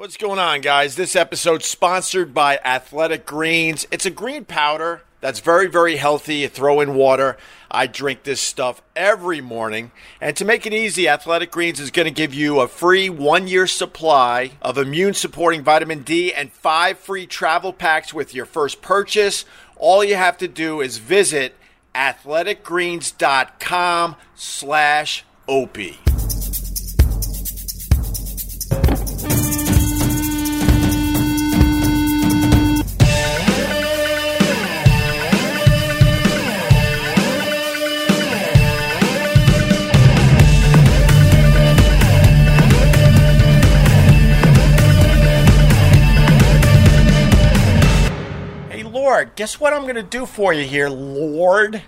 What's going on, guys? This episode's sponsored by Athletic Greens. It's a green powder that's very, very healthy. You throw in water. I drink this stuff every morning. And to make it easy, Athletic Greens is going to give you a free one year supply of immune supporting vitamin D and five free travel packs with your first purchase. All you have to do is visit athleticgreens.com slash opie. Guess what I'm going to do for you here, Lord?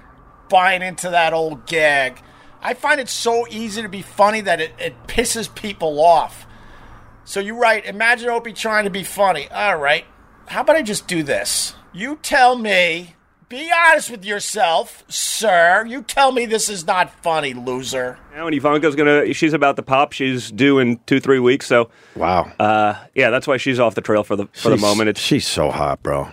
Buying into that old gag. I find it so easy to be funny that it, it pisses people off. So you write, imagine Opie trying to be funny. All right, how about I just do this? You tell me, be honest with yourself, sir. You tell me this is not funny, loser. Now, and Ivanka's gonna. She's about to pop. She's due in two, three weeks. So, Wow. uh, yeah, that's why she's off the trail for the for the moment. It's she's so hot, bro.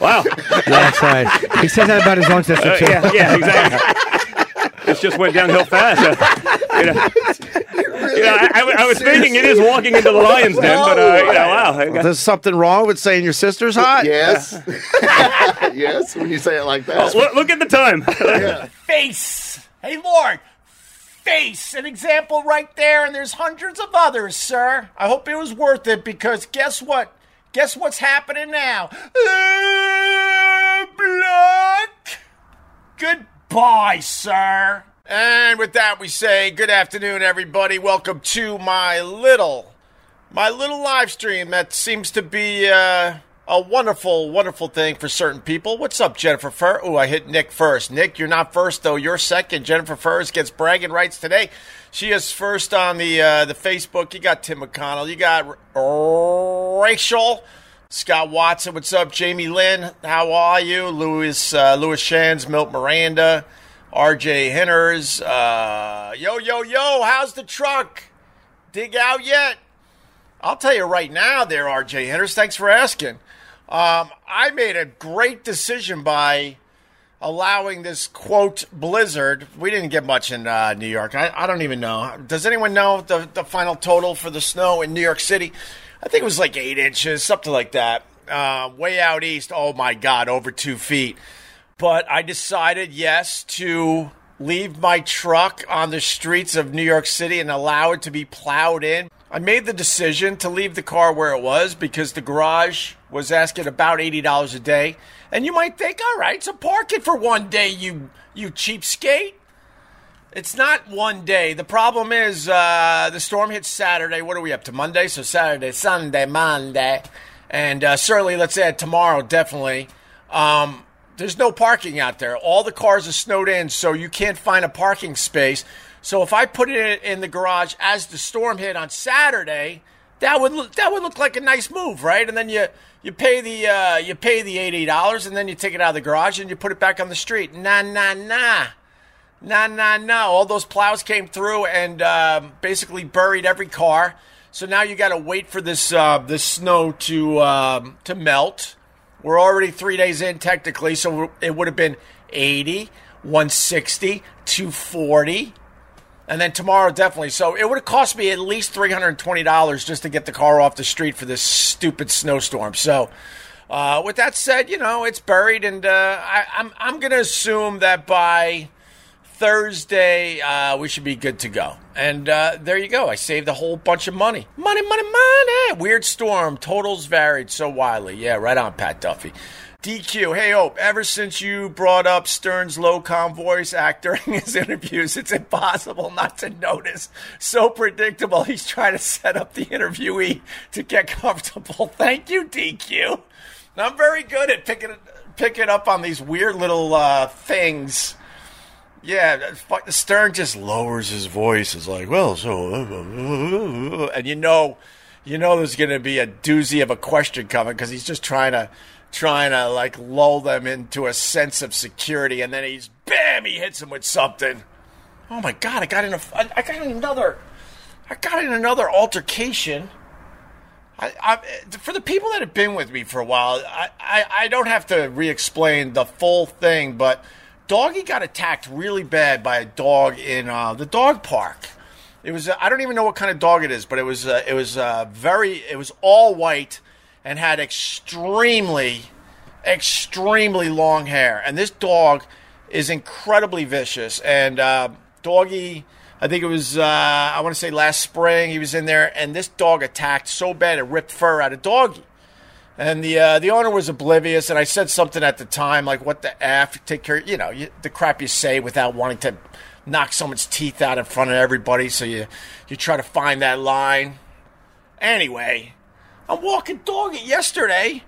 wow. That's right. He says that about his own sister Uh, too. yeah, yeah, exactly. this just went downhill fast. You know, you know, I, I, I was thinking it is walking into the lion's den, but uh, you know, wow. I got- There's something wrong with saying your sister's hot. Yes. yes, when you say it like that. look, look at the time. Face. Hey, Lord. Face. An example right there, and there's hundreds of others, sir. I hope it was worth it because guess what? Guess what's happening now? Uh, Block. Goodbye, sir. And with that, we say good afternoon, everybody. Welcome to my little, my little live stream that seems to be uh, a wonderful, wonderful thing for certain people. What's up, Jennifer Fur? Oh, I hit Nick first. Nick, you're not first though. You're second. Jennifer Furs gets bragging rights today. She is first on the uh, the Facebook. You got Tim McConnell. You got R- Rachel. Scott Watson, what's up? Jamie Lynn, how are you? Louis uh, Louis Shands, Milt Miranda, R.J. Henners. Uh, yo, yo, yo, how's the truck? Dig out yet? I'll tell you right now, there, R.J. Henners. Thanks for asking. Um, I made a great decision by allowing this quote blizzard. We didn't get much in uh, New York. I, I don't even know. Does anyone know the, the final total for the snow in New York City? I think it was like eight inches, something like that. Uh, way out east, oh my God, over two feet. But I decided, yes, to leave my truck on the streets of New York City and allow it to be plowed in. I made the decision to leave the car where it was because the garage was asking about $80 a day. And you might think, all right, so park it for one day, you you cheapskate. It's not one day. The problem is uh, the storm hits Saturday. What are we up to? Monday? So Saturday, Sunday, Monday. And uh, certainly, let's add tomorrow, definitely. Um, there's no parking out there. All the cars are snowed in, so you can't find a parking space. So if I put it in the garage as the storm hit on Saturday, that would look, that would look like a nice move, right? And then you you pay the uh, you pay the eighty dollars, and then you take it out of the garage and you put it back on the street. Nah, nah, nah. Nah, nah, nah. All those plows came through and um, basically buried every car. So now you got to wait for this uh, this snow to um, to melt. We're already three days in technically, so it would have been 80, 160, 240, and then tomorrow definitely. So it would have cost me at least three hundred and twenty dollars just to get the car off the street for this stupid snowstorm. So. Uh, with that said, you know it's buried, and uh, I, I'm I'm gonna assume that by Thursday, uh, we should be good to go. And uh, there you go. I saved a whole bunch of money. Money, money, money. Weird storm. Totals varied so wildly. Yeah, right on, Pat Duffy. DQ, hey Hope, ever since you brought up Stern's low com voice actor in his interviews, it's impossible not to notice. So predictable, he's trying to set up the interviewee to get comfortable. Thank you, DQ. I'm very good at picking picking up on these weird little uh, things. Yeah, Stern just lowers his voice. It's like, well, so, and you know, you know, there's going to be a doozy of a question coming because he's just trying to, trying to like lull them into a sense of security, and then he's bam, he hits him with something. Oh my god, I got in a, I got in another, I I got in another altercation. I, I, for the people that have been with me for a while, I, I, I don't have to re explain the full thing, but Doggy got attacked really bad by a dog in uh, the dog park. It was, uh, I don't even know what kind of dog it is, but it was, uh, it was uh, very, it was all white and had extremely, extremely long hair. And this dog is incredibly vicious. And uh, Doggy, I think it was, uh, I want to say last spring, he was in there, and this dog attacked so bad it ripped fur out of Doggy. And the uh, the owner was oblivious, and I said something at the time like, "What the f? Take care, you know, you, the crap you say without wanting to knock someone's teeth out in front of everybody." So you you try to find that line. Anyway, I'm walking dog yesterday,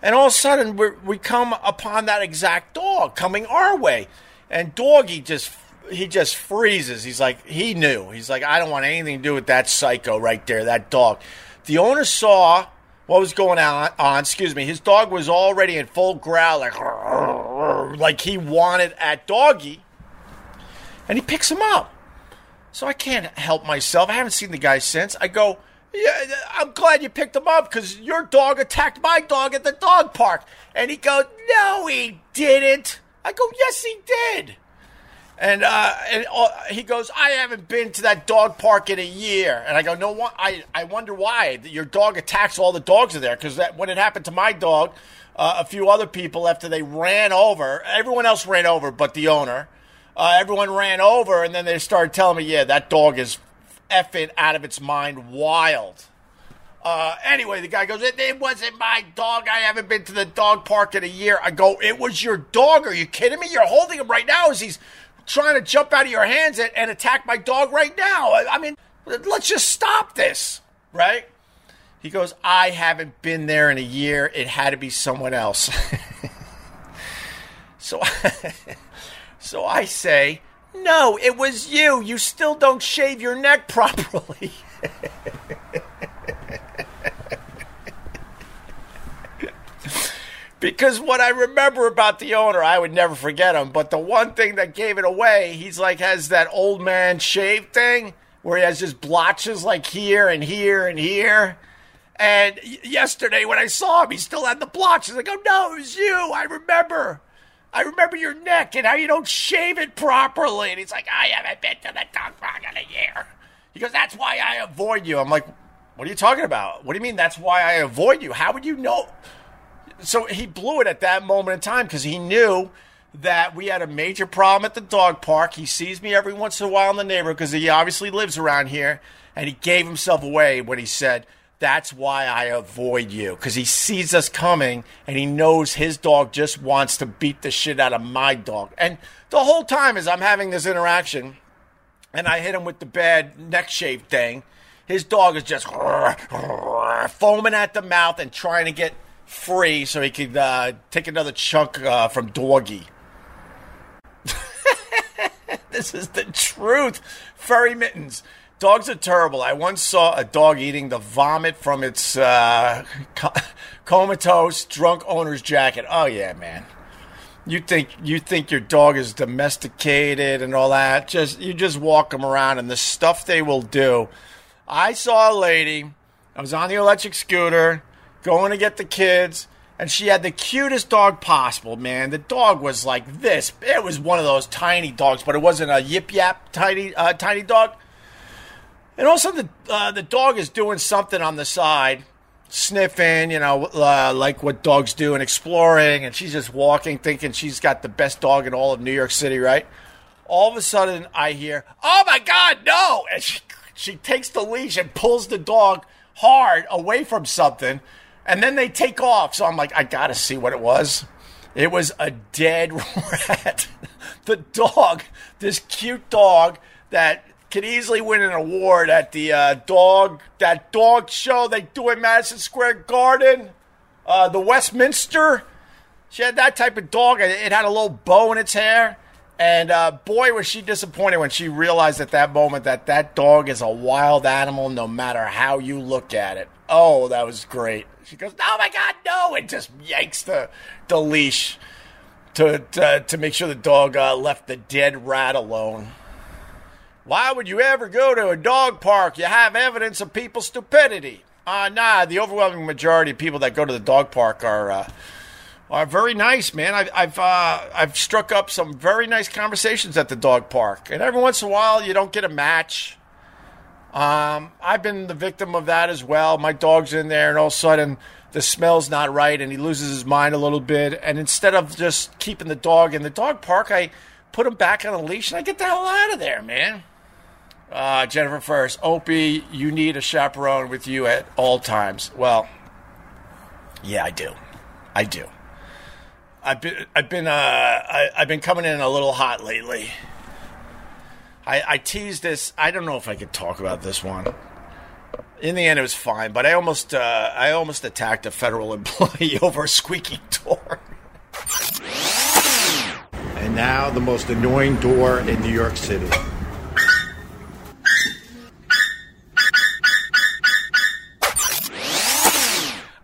and all of a sudden we we come upon that exact dog coming our way, and doggy just he just freezes. He's like he knew. He's like I don't want anything to do with that psycho right there, that dog. The owner saw what was going on, on excuse me his dog was already in full growl like like he wanted at doggy and he picks him up. So i can't help myself. I haven't seen the guy since. I go yeah i'm glad you picked him up because your dog attacked my dog at the dog park. And he goes no he didn't. I go yes he did and uh, and uh, he goes, I haven't been to that dog park in a year. And I go, no, wh- I I wonder why your dog attacks all the dogs there because when it happened to my dog, uh, a few other people after they ran over, everyone else ran over, but the owner, uh, everyone ran over, and then they started telling me, yeah, that dog is effing out of its mind, wild. Uh, anyway, the guy goes, it, it wasn't my dog. I haven't been to the dog park in a year. I go, it was your dog. Are you kidding me? You're holding him right now as he's trying to jump out of your hands and, and attack my dog right now. I, I mean, let's just stop this, right? He goes, I haven't been there in a year. It had to be someone else. so, so I say, no, it was you. You still don't shave your neck properly. Because what I remember about the owner, I would never forget him. But the one thing that gave it away, he's like has that old man shave thing where he has just blotches like here and here and here. And yesterday when I saw him, he still had the blotches. I go, no, it was you. I remember. I remember your neck and how you don't shave it properly. And he's like, I haven't been to the dog park in a year. He goes, that's why I avoid you. I'm like, what are you talking about? What do you mean that's why I avoid you? How would you know? So he blew it at that moment in time because he knew that we had a major problem at the dog park. He sees me every once in a while in the neighborhood because he obviously lives around here, and he gave himself away when he said, "That's why I avoid you," because he sees us coming and he knows his dog just wants to beat the shit out of my dog. And the whole time as I'm having this interaction, and I hit him with the bad neck shave thing. His dog is just foaming at the mouth and trying to get free so he could uh, take another chunk uh, from Doggy. this is the truth. Furry mittens. Dogs are terrible. I once saw a dog eating the vomit from its uh, comatose drunk owner's jacket. Oh yeah, man. You think you think your dog is domesticated and all that? Just you just walk them around and the stuff they will do. I saw a lady. I was on the electric scooter going to get the kids, and she had the cutest dog possible, man. The dog was like this. It was one of those tiny dogs, but it wasn't a yip yap tiny uh, tiny dog. And also, the uh, the dog is doing something on the side, sniffing, you know, uh, like what dogs do, and exploring. And she's just walking, thinking she's got the best dog in all of New York City, right? All of a sudden, I hear, "Oh my God, no!" And she she takes the leash and pulls the dog hard away from something, and then they take off. So I'm like, I gotta see what it was. It was a dead rat. the dog, this cute dog that could easily win an award at the uh, dog that dog show they do in Madison Square Garden, uh, the Westminster. She had that type of dog. It had a little bow in its hair. And uh, boy, was she disappointed when she realized at that moment that that dog is a wild animal no matter how you look at it. Oh, that was great. She goes, "Oh my God, no!" and just yanks the the leash to to, to make sure the dog uh, left the dead rat alone. Why would you ever go to a dog park? You have evidence of people's stupidity. Uh, nah, the overwhelming majority of people that go to the dog park are uh, are very nice, man. I've I've, uh, I've struck up some very nice conversations at the dog park, and every once in a while you don't get a match. Um, I've been the victim of that as well. My dog's in there, and all of a sudden the smell's not right, and he loses his mind a little bit. And instead of just keeping the dog in the dog park, I put him back on a leash, and I get the hell out of there, man. Uh, Jennifer first. Opie, you need a chaperone with you at all times. Well, yeah, I do. I do. I've been I've been uh I, I've been coming in a little hot lately. I, I teased this. I don't know if I could talk about this one. In the end, it was fine, but I almost uh, I almost attacked a federal employee over a squeaky door. And now the most annoying door in New York City.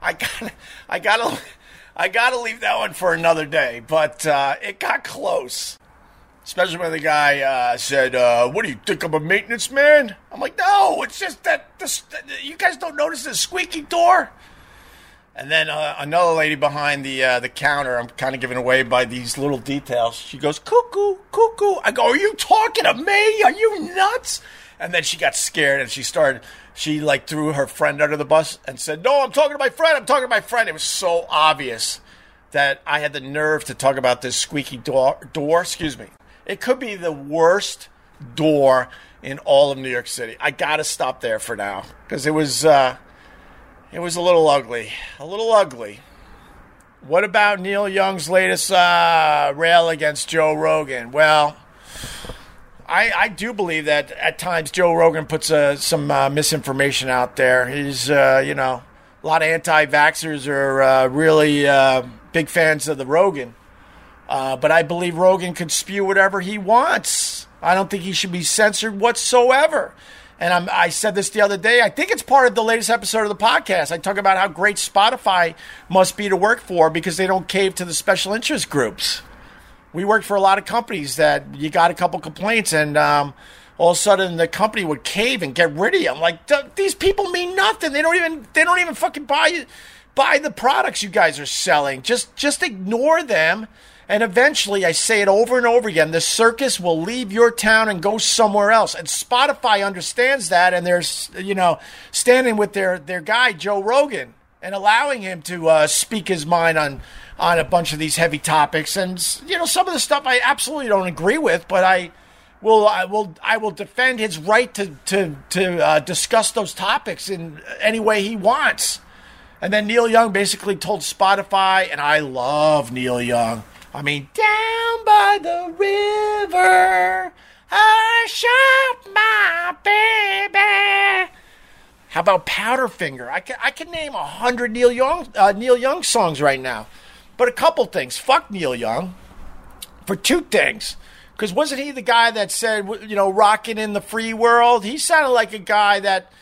I got I gotta I gotta leave that one for another day, but uh, it got close. Especially when the guy uh, said, uh, "What do you think I'm a maintenance man?" I'm like, "No, it's just that this, you guys don't notice the squeaky door." And then uh, another lady behind the uh, the counter, I'm kind of given away by these little details. She goes, "Cuckoo, cuckoo." I go, "Are you talking to me? Are you nuts?" And then she got scared and she started. She like threw her friend under the bus and said, "No, I'm talking to my friend. I'm talking to my friend." It was so obvious that I had the nerve to talk about this squeaky door. Door, excuse me. It could be the worst door in all of New York City. I got to stop there for now because it was uh, it was a little ugly, a little ugly. What about Neil Young's latest uh, rail against Joe Rogan? Well, I, I do believe that at times Joe Rogan puts uh, some uh, misinformation out there. He's, uh, you know, a lot of anti vaxxers are uh, really uh, big fans of the Rogan. Uh, but I believe Rogan could spew whatever he wants. I don't think he should be censored whatsoever. And I'm, I said this the other day. I think it's part of the latest episode of the podcast. I talk about how great Spotify must be to work for because they don't cave to the special interest groups we worked for a lot of companies that you got a couple complaints and um, all of a sudden the company would cave and get rid of you. I'm like, these people mean nothing. They don't even they don't even fucking buy buy the products you guys are selling. Just just ignore them. And eventually, I say it over and over again, the circus will leave your town and go somewhere else. And Spotify understands that, and they're, you know, standing with their, their guy, Joe Rogan, and allowing him to uh, speak his mind on on a bunch of these heavy topics, and you know some of the stuff I absolutely don't agree with, but I will I will I will defend his right to to to uh, discuss those topics in any way he wants. And then Neil Young basically told Spotify, and I love Neil Young. I mean, down by the river, I shot my baby. How about Powderfinger? I can I can name a hundred Neil Young uh, Neil Young songs right now. But a couple things. Fuck Neil Young for two things. Because wasn't he the guy that said, you know, rocking in the free world? He sounded like a guy that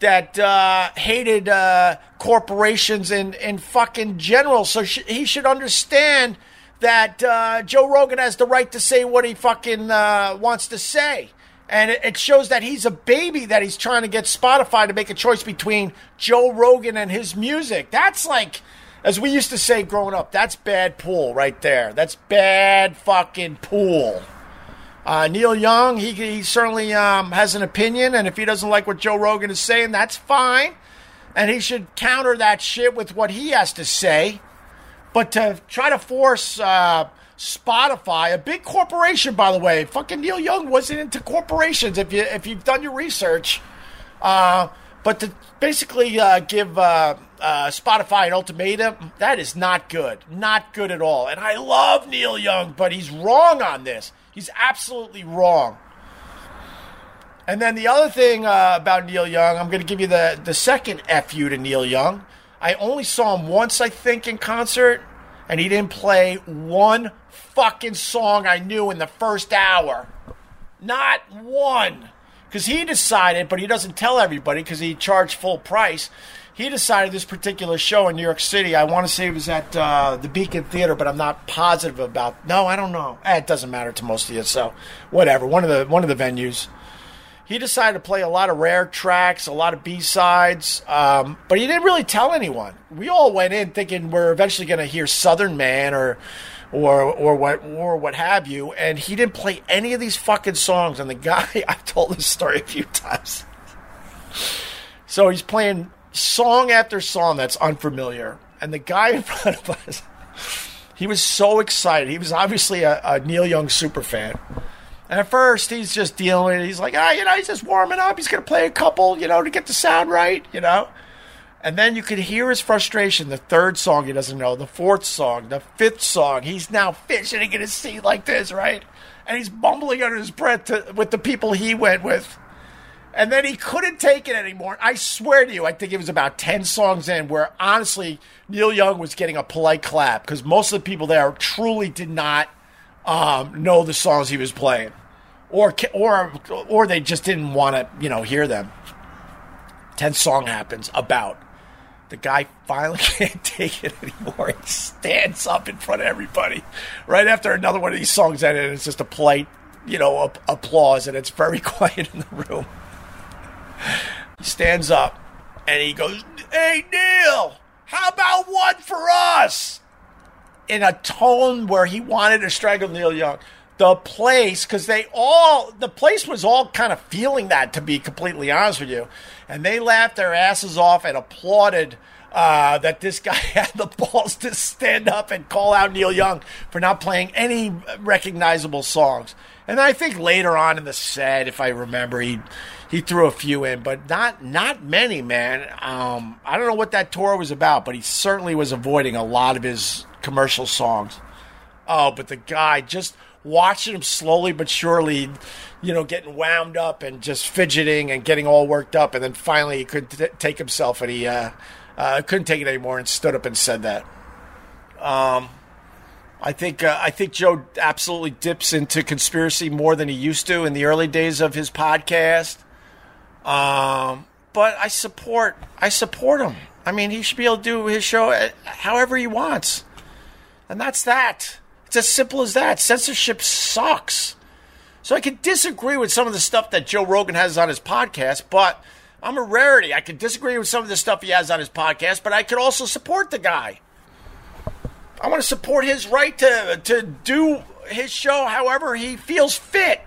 that uh, hated uh, corporations and, in fucking general. So sh- he should understand that uh, Joe Rogan has the right to say what he fucking uh, wants to say. And it, shows that he's a baby that he's trying to get Spotify to make a choice between Joe Rogan and his music. That's like as we used to say growing up, that's bad pool right there. That's bad fucking pool. Uh, Neil Young, he, he certainly um, has an opinion, and if he doesn't like what Joe Rogan is saying, that's fine. And he should counter that shit with what he has to say. But to try to force uh, Spotify, a big corporation, by the way, fucking Neil Young wasn't into corporations. If you if you've done your research, uh, but to basically uh, give uh, uh, Spotify an ultimatum, that is not good. Not good at all. And I love Neil Young, but he's wrong on this. He's absolutely wrong. And then the other thing uh, about Neil Young, I'm going to give you the, the second FU to Neil Young. I only saw him once, I think, in concert, and he didn't play one fucking song I knew in the first hour. Not one. Because he decided, but he doesn't tell everybody because he charged full price he decided this particular show in New York City. I want to say it was at uh, the Beacon Theater, but I'm not positive about. No, I don't know. Eh, it doesn't matter to most of you. So, whatever. One of the one of the venues. He decided to play a lot of rare tracks, a lot of B sides, um, but he didn't really tell anyone. We all went in thinking we're eventually going to hear Southern Man or or or what or what have you, and he didn't play any of these fucking songs. And the guy, I've told this story a few times. So he's playing song after song that's unfamiliar, and the guy in front of us, he was so excited. He was obviously a, a Neil Young super fan. And at first, he's just dealing. With it. He's like, ah, you know, he's just warming up. He's going to play a couple, you know, to get the sound right, you know. And then you could hear his frustration. The third song he doesn't know, the fourth song, the fifth song. He's now fidgeting in his seat like this, right? And he's bumbling under his breath to, with the people he went with. And then he couldn't take it anymore. I swear to you, I think it was about 10 songs in where honestly, Neil Young was getting a polite clap because most of the people there truly did not um, know the songs he was playing. Or, or, or they just didn't want to, you know, hear them. 10th song happens about the guy finally can't take it anymore. He stands up in front of everybody right after another one of these songs ended. And it's just a polite, you know, applause, and it's very quiet in the room. He stands up and he goes, Hey, Neil, how about one for us? In a tone where he wanted to strangle Neil Young. The place, because they all, the place was all kind of feeling that, to be completely honest with you. And they laughed their asses off and applauded uh, that this guy had the balls to stand up and call out Neil Young for not playing any recognizable songs. And I think later on in the set, if I remember, he he threw a few in, but not not many, man. Um, I don't know what that tour was about, but he certainly was avoiding a lot of his commercial songs. Oh, but the guy just watching him slowly but surely, you know, getting wound up and just fidgeting and getting all worked up, and then finally he couldn't t- take himself and he uh, uh, couldn't take it anymore and stood up and said that. Um, I think uh, I think Joe absolutely dips into conspiracy more than he used to in the early days of his podcast. Um, but I support I support him. I mean, he should be able to do his show uh, however he wants, and that's that. It's as simple as that. Censorship sucks. So I can disagree with some of the stuff that Joe Rogan has on his podcast, but I'm a rarity. I can disagree with some of the stuff he has on his podcast, but I could also support the guy. I want to support his right to to do his show however he feels fit.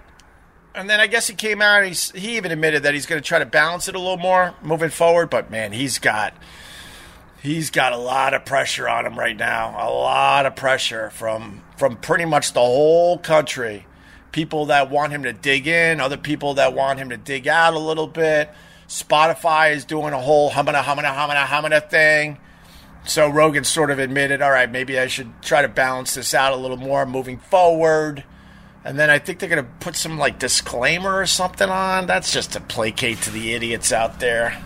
And then I guess he came out. He he even admitted that he's going to try to balance it a little more moving forward. But man, he's got he's got a lot of pressure on him right now. A lot of pressure from from pretty much the whole country. People that want him to dig in, other people that want him to dig out a little bit. Spotify is doing a whole humana humana humana humana thing. So Rogan sort of admitted, all right, maybe I should try to balance this out a little more moving forward. And then I think they're going to put some like disclaimer or something on. That's just to placate to the idiots out there.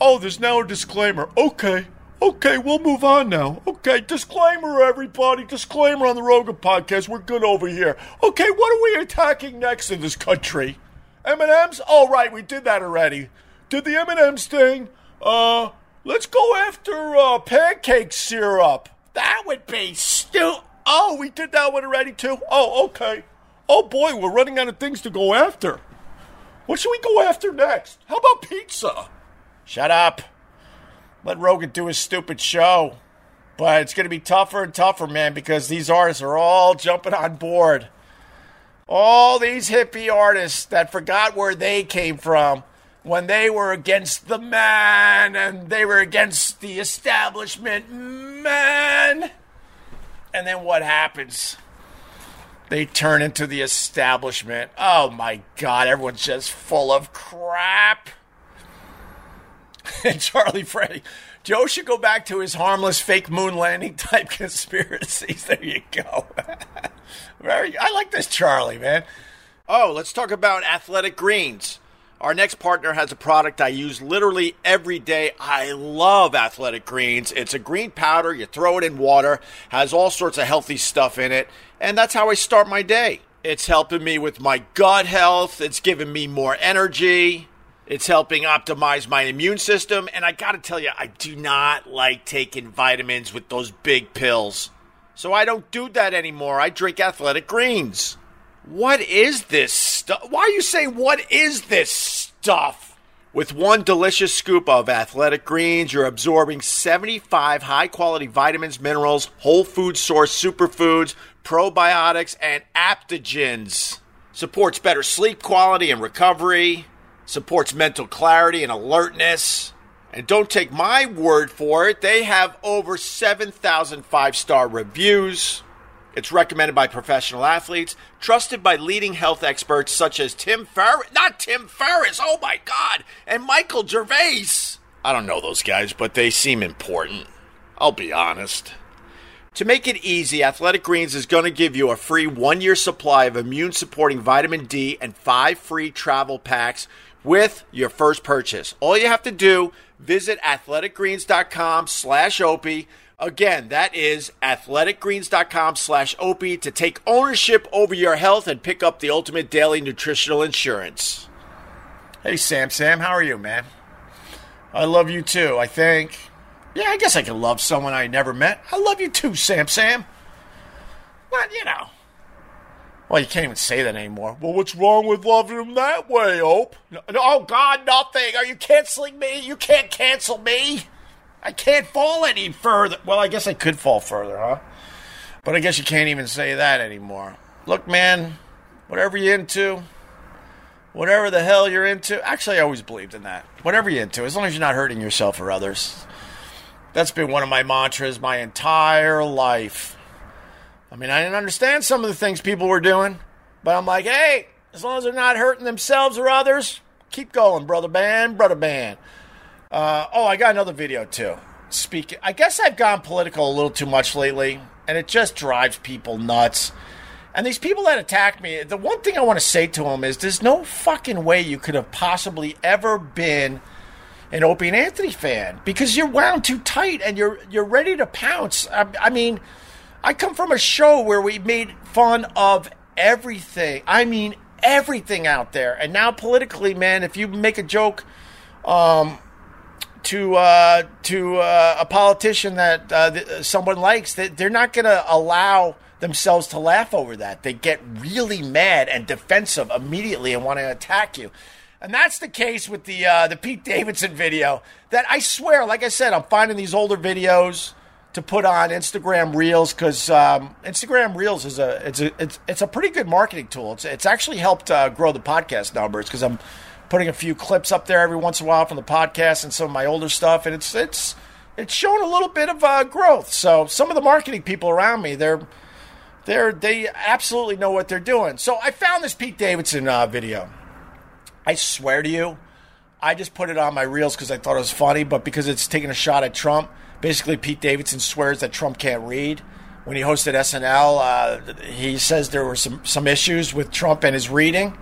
Oh, there's now a disclaimer. Okay. Okay, we'll move on now. Okay, disclaimer, everybody. Disclaimer on the Rogan podcast. We're good over here. Okay, what are we attacking next in this country? M&M's? Oh, right, we did that already. Did the M&M's thing. Uh, let's go after uh, pancake syrup. That would be stupid. Oh, we did that one already too. Oh, okay. Oh boy, we're running out of things to go after. What should we go after next? How about pizza? Shut up. Let Rogan do his stupid show. But it's going to be tougher and tougher, man, because these artists are all jumping on board. All these hippie artists that forgot where they came from when they were against the man and they were against the establishment man. And then what happens? They turn into the establishment. Oh my God, everyone's just full of crap. and Charlie Freddy. Joe should go back to his harmless fake moon landing type conspiracies. There you go. Very, I like this Charlie, man. Oh, let's talk about athletic greens. Our next partner has a product I use literally every day. I love Athletic Greens. It's a green powder, you throw it in water, has all sorts of healthy stuff in it, and that's how I start my day. It's helping me with my gut health, it's giving me more energy, it's helping optimize my immune system, and I gotta tell you, I do not like taking vitamins with those big pills. So I don't do that anymore. I drink Athletic Greens. What is this stuff? Why are you saying, what is this stuff? With one delicious scoop of athletic greens, you're absorbing 75 high quality vitamins, minerals, whole food source superfoods, probiotics, and aptogens. Supports better sleep quality and recovery, supports mental clarity and alertness. And don't take my word for it, they have over 7,000 five star reviews. It's recommended by professional athletes, trusted by leading health experts such as Tim Ferriss, not Tim Ferriss, oh my God, and Michael Gervais. I don't know those guys, but they seem important. I'll be honest. To make it easy, Athletic Greens is going to give you a free one year supply of immune supporting vitamin D and five free travel packs with your first purchase. All you have to do, visit athleticgreens.com slash opie. Again, that is athleticgreens.com slash opie to take ownership over your health and pick up the ultimate daily nutritional insurance. Hey, Sam, Sam, how are you, man? I love you too, I think. Yeah, I guess I can love someone I never met. I love you too, Sam, Sam. But, you know. Well, you can't even say that anymore. Well, what's wrong with loving him that way, Ope? No, no, oh, God, nothing. Are you canceling me? You can't cancel me. I can't fall any further. Well, I guess I could fall further, huh? But I guess you can't even say that anymore. Look, man, whatever you're into, whatever the hell you're into. Actually, I always believed in that. Whatever you're into, as long as you're not hurting yourself or others. That's been one of my mantras my entire life. I mean, I didn't understand some of the things people were doing, but I'm like, hey, as long as they're not hurting themselves or others, keep going, brother band, brother band. Uh, oh, I got another video too. Speaking, I guess I've gone political a little too much lately, and it just drives people nuts. And these people that attack me, the one thing I want to say to them is there's no fucking way you could have possibly ever been an Opie and Anthony fan because you're wound too tight and you're you're ready to pounce. I, I mean, I come from a show where we made fun of everything. I mean, everything out there. And now politically, man, if you make a joke um, to uh, to uh, a politician that uh, th- someone likes, that they're not going to allow themselves to laugh over that. They get really mad and defensive immediately and want to attack you. And that's the case with the uh, the Pete Davidson video. That I swear, like I said, I'm finding these older videos to put on Instagram Reels because um, Instagram Reels is a it's a it's, it's a pretty good marketing tool. It's it's actually helped uh, grow the podcast numbers because I'm putting a few clips up there every once in a while from the podcast and some of my older stuff, and it's it's it's showing a little bit of uh, growth. So some of the marketing people around me, they're they're they absolutely know what they're doing. So I found this Pete Davidson uh, video. I swear to you, I just put it on my reels because I thought it was funny, but because it's taking a shot at Trump. Basically, Pete Davidson swears that Trump can't read. When he hosted SNL, uh, he says there were some, some issues with Trump and his reading.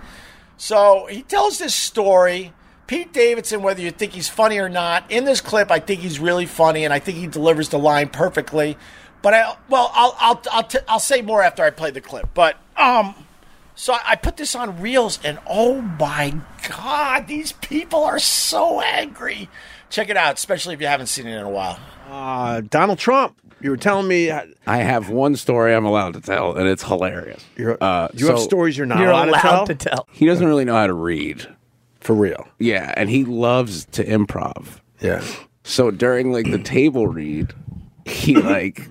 So he tells this story. Pete Davidson, whether you think he's funny or not, in this clip, I think he's really funny, and I think he delivers the line perfectly. But I, well, I'll I'll I'll, t- I'll say more after I play the clip. But um, so I put this on Reels, and oh my God, these people are so angry. Check it out, especially if you haven't seen it in a while. Uh, Donald Trump. You were telling me uh, I have one story I'm allowed to tell, and it's hilarious. you're, Uh, you have stories you're not You're allowed, allowed to to tell. tell. He doesn't really know how to read. For real. Yeah, and he loves to improv. Yeah. So during like the table read, he like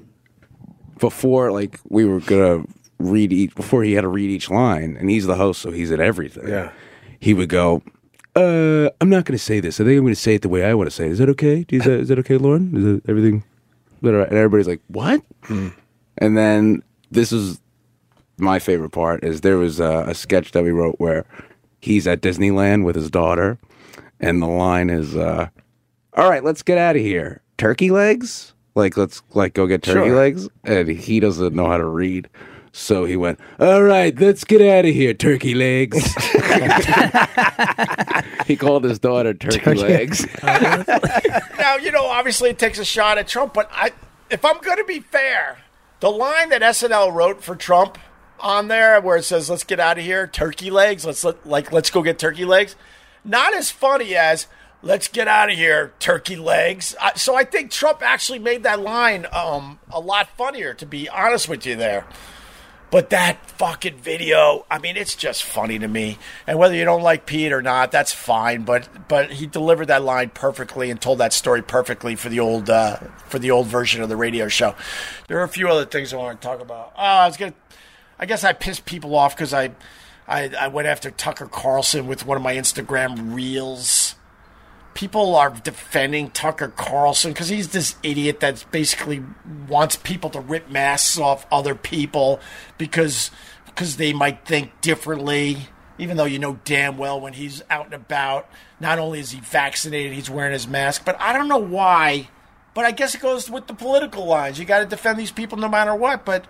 before like we were gonna read each before he had to read each line, and he's the host, so he's at everything. Yeah. He would go, uh, I'm not gonna say this. I think I'm gonna say it the way I want to say it. Is that okay? Is that is that okay, Lauren? Is that everything? Is that all right? And everybody's like, What? And then this is my favorite part is there was a, a sketch that we wrote where he's at Disneyland with his daughter, and the line is, uh, "All right, let's get out of here. Turkey legs? Like let's like go get turkey Sure. legs." And he doesn't know how to read, so he went, "All right, let's get out of here. Turkey legs." he called his daughter turkey, legs. Now, you know, obviously it takes a shot at Trump, but I, if I'm going to be fair, the line that SNL wrote for Trump on there, where it says "Let's get out of here, turkey legs," let's let, like let's go get turkey legs, not as funny as "Let's get out of here, turkey legs." I, so I think Trump actually made that line um, a lot funnier, to be honest with you there. But that fucking video, I mean, it's just funny to me. And whether you don't like Pete or not, that's fine. But but he delivered that line perfectly and told that story perfectly for the old uh, for the old version of the radio show. There are a few other things I want to talk about. Oh, I was gonna. I guess I pissed people off because I, I I went after Tucker Carlson with one of my Instagram reels people are defending Tucker Carlson because he's this idiot that basically wants people to rip masks off other people because because they might think differently. Even though you know damn well when he's out and about, not only is he vaccinated, he's wearing his mask. But I don't know why. But I guess it goes with the political lines. You got to defend these people no matter what. But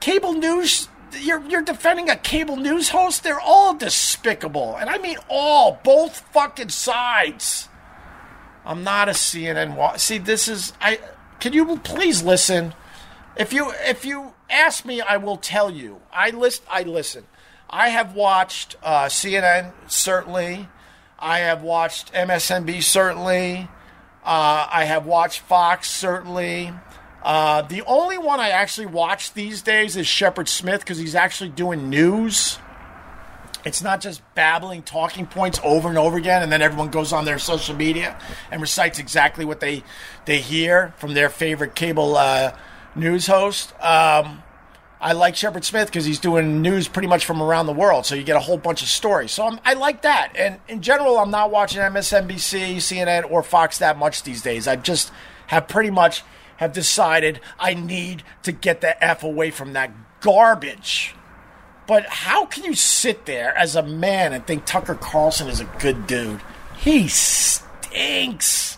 cable news you're you're defending a cable news host. They're all despicable, and I mean all, both fucking sides. I'm not a CNN. Wa- See, this is I. Can you please listen? If you if you ask me, I will tell you. I list. I listen. I have watched uh, CNN certainly. I have watched MSNBC certainly. Uh, I have watched Fox certainly. Uh, the only one I actually watch these days is Shepard Smith because he's actually doing news. It's not just babbling talking points over and over again, and then everyone goes on their social media and recites exactly what they they hear from their favorite cable uh, news host. Um, I like Shepard Smith because he's doing news pretty much from around the world, so you get a whole bunch of stories. So I'm, I like that. And in general, I'm not watching MSNBC, CNN, or Fox that much these days. I just have pretty much have decided I need to get the f away from that garbage. But how can you sit there as a man and think Tucker Carlson is a good dude? He stinks.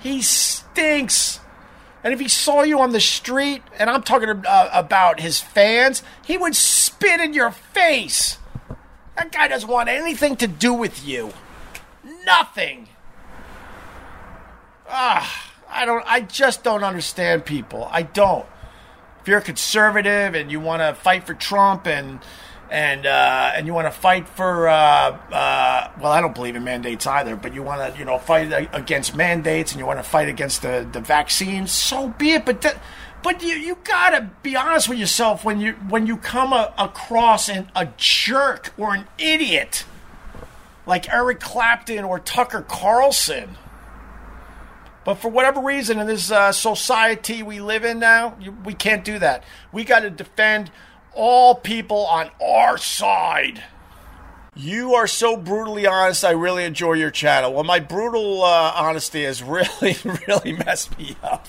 He stinks. And if he saw you on the street, and I'm talking uh, about his fans, he would spit in your face. That guy doesn't want anything to do with you. Nothing. Ah, I don't. I just don't understand people. I don't. If you're a conservative and you want to fight for Trump and and uh, and you want to fight for uh, uh, well, I don't believe in mandates either, but you want to you know fight against mandates and you want to fight against the the vaccines, so be it. But but you you gotta be honest with yourself when you when you come a, across an, a jerk or an idiot like Eric Clapton or Tucker Carlson. But for whatever reason, in this uh, society we live in now, we can't do that. We got to defend all people on our side. You are so brutally honest. I really enjoy your channel. Well, my brutal uh, honesty has really, really messed me up.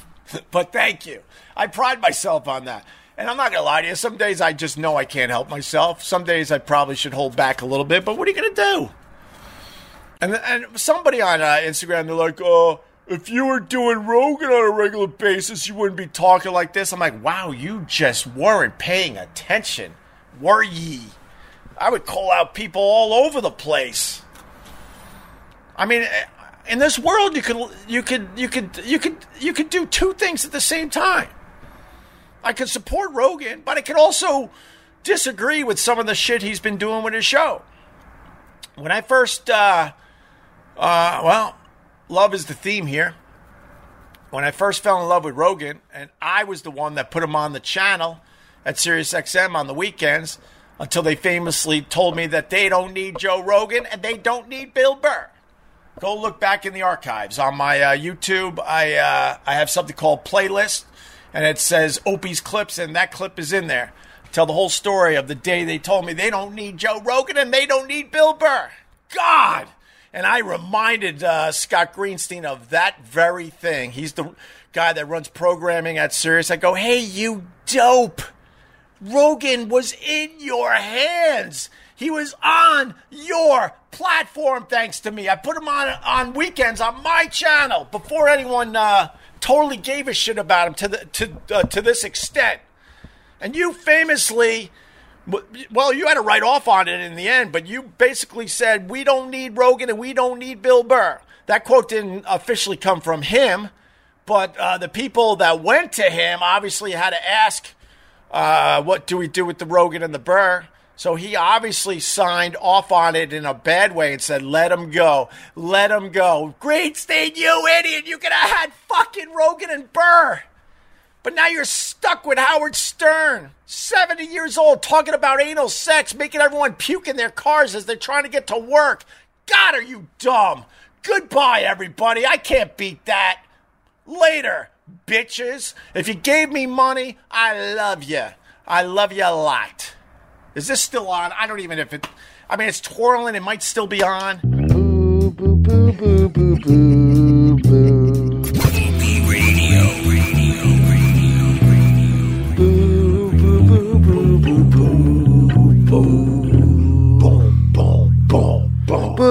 but thank you. I pride myself on that. And I'm not going to lie to you. Some days I just know I can't help myself. Some days I probably should hold back a little bit. But what are you going to do? And, and somebody on uh, Instagram, they're like, oh, if you were doing Rogan on a regular basis, you wouldn't be talking like this. I'm like, wow, you just weren't paying attention, were ye? I would call out people all over the place. I mean, in this world, you could you could you could you could you could do two things at the same time. I could support Rogan, but I could also disagree with some of the shit he's been doing with his show. When I first, uh, uh, well, love is the theme here. When I first fell in love with Rogan, and I was the one that put him on the channel at SiriusXM on the weekends until they famously told me that they don't need Joe Rogan and they don't need Bill Burr. Go look back in the archives on my uh, YouTube. I uh, I have something called playlist, and it says Opie's clips, and that clip is in there. Tell the whole story of the day they told me they don't need Joe Rogan and they don't need Bill Burr. God, and I reminded uh, Scott Greenstein of that very thing. He's the guy that runs programming at Sirius. I go, hey, you dope. Rogan was in your hands. He was on your platform, thanks to me. I put him on on weekends on my channel before anyone uh, totally gave a shit about him to the to uh, to this extent. And you famously, well, you had to write off on it in the end, but you basically said we don't need Rogan and we don't need Bill Burr. That quote didn't officially come from him, but uh, the people that went to him obviously had to ask, uh, "What do we do with the Rogan and the Burr?" So he obviously signed off on it in a bad way and said, let him go. Let him go. Greenstein, you idiot. You could have had fucking Rogan and Burr. But now you're stuck with Howard Stern, 70 years old, talking about anal sex, making everyone puke in their cars as they're trying to get to work. God, are you dumb? Goodbye, everybody. I can't beat that. Later, bitches. If you gave me money, I love you. I love you a lot. Is this still on? I don't even if it. I mean, it's twirling. It might still be on. Boo, boo, boo, boo, boo,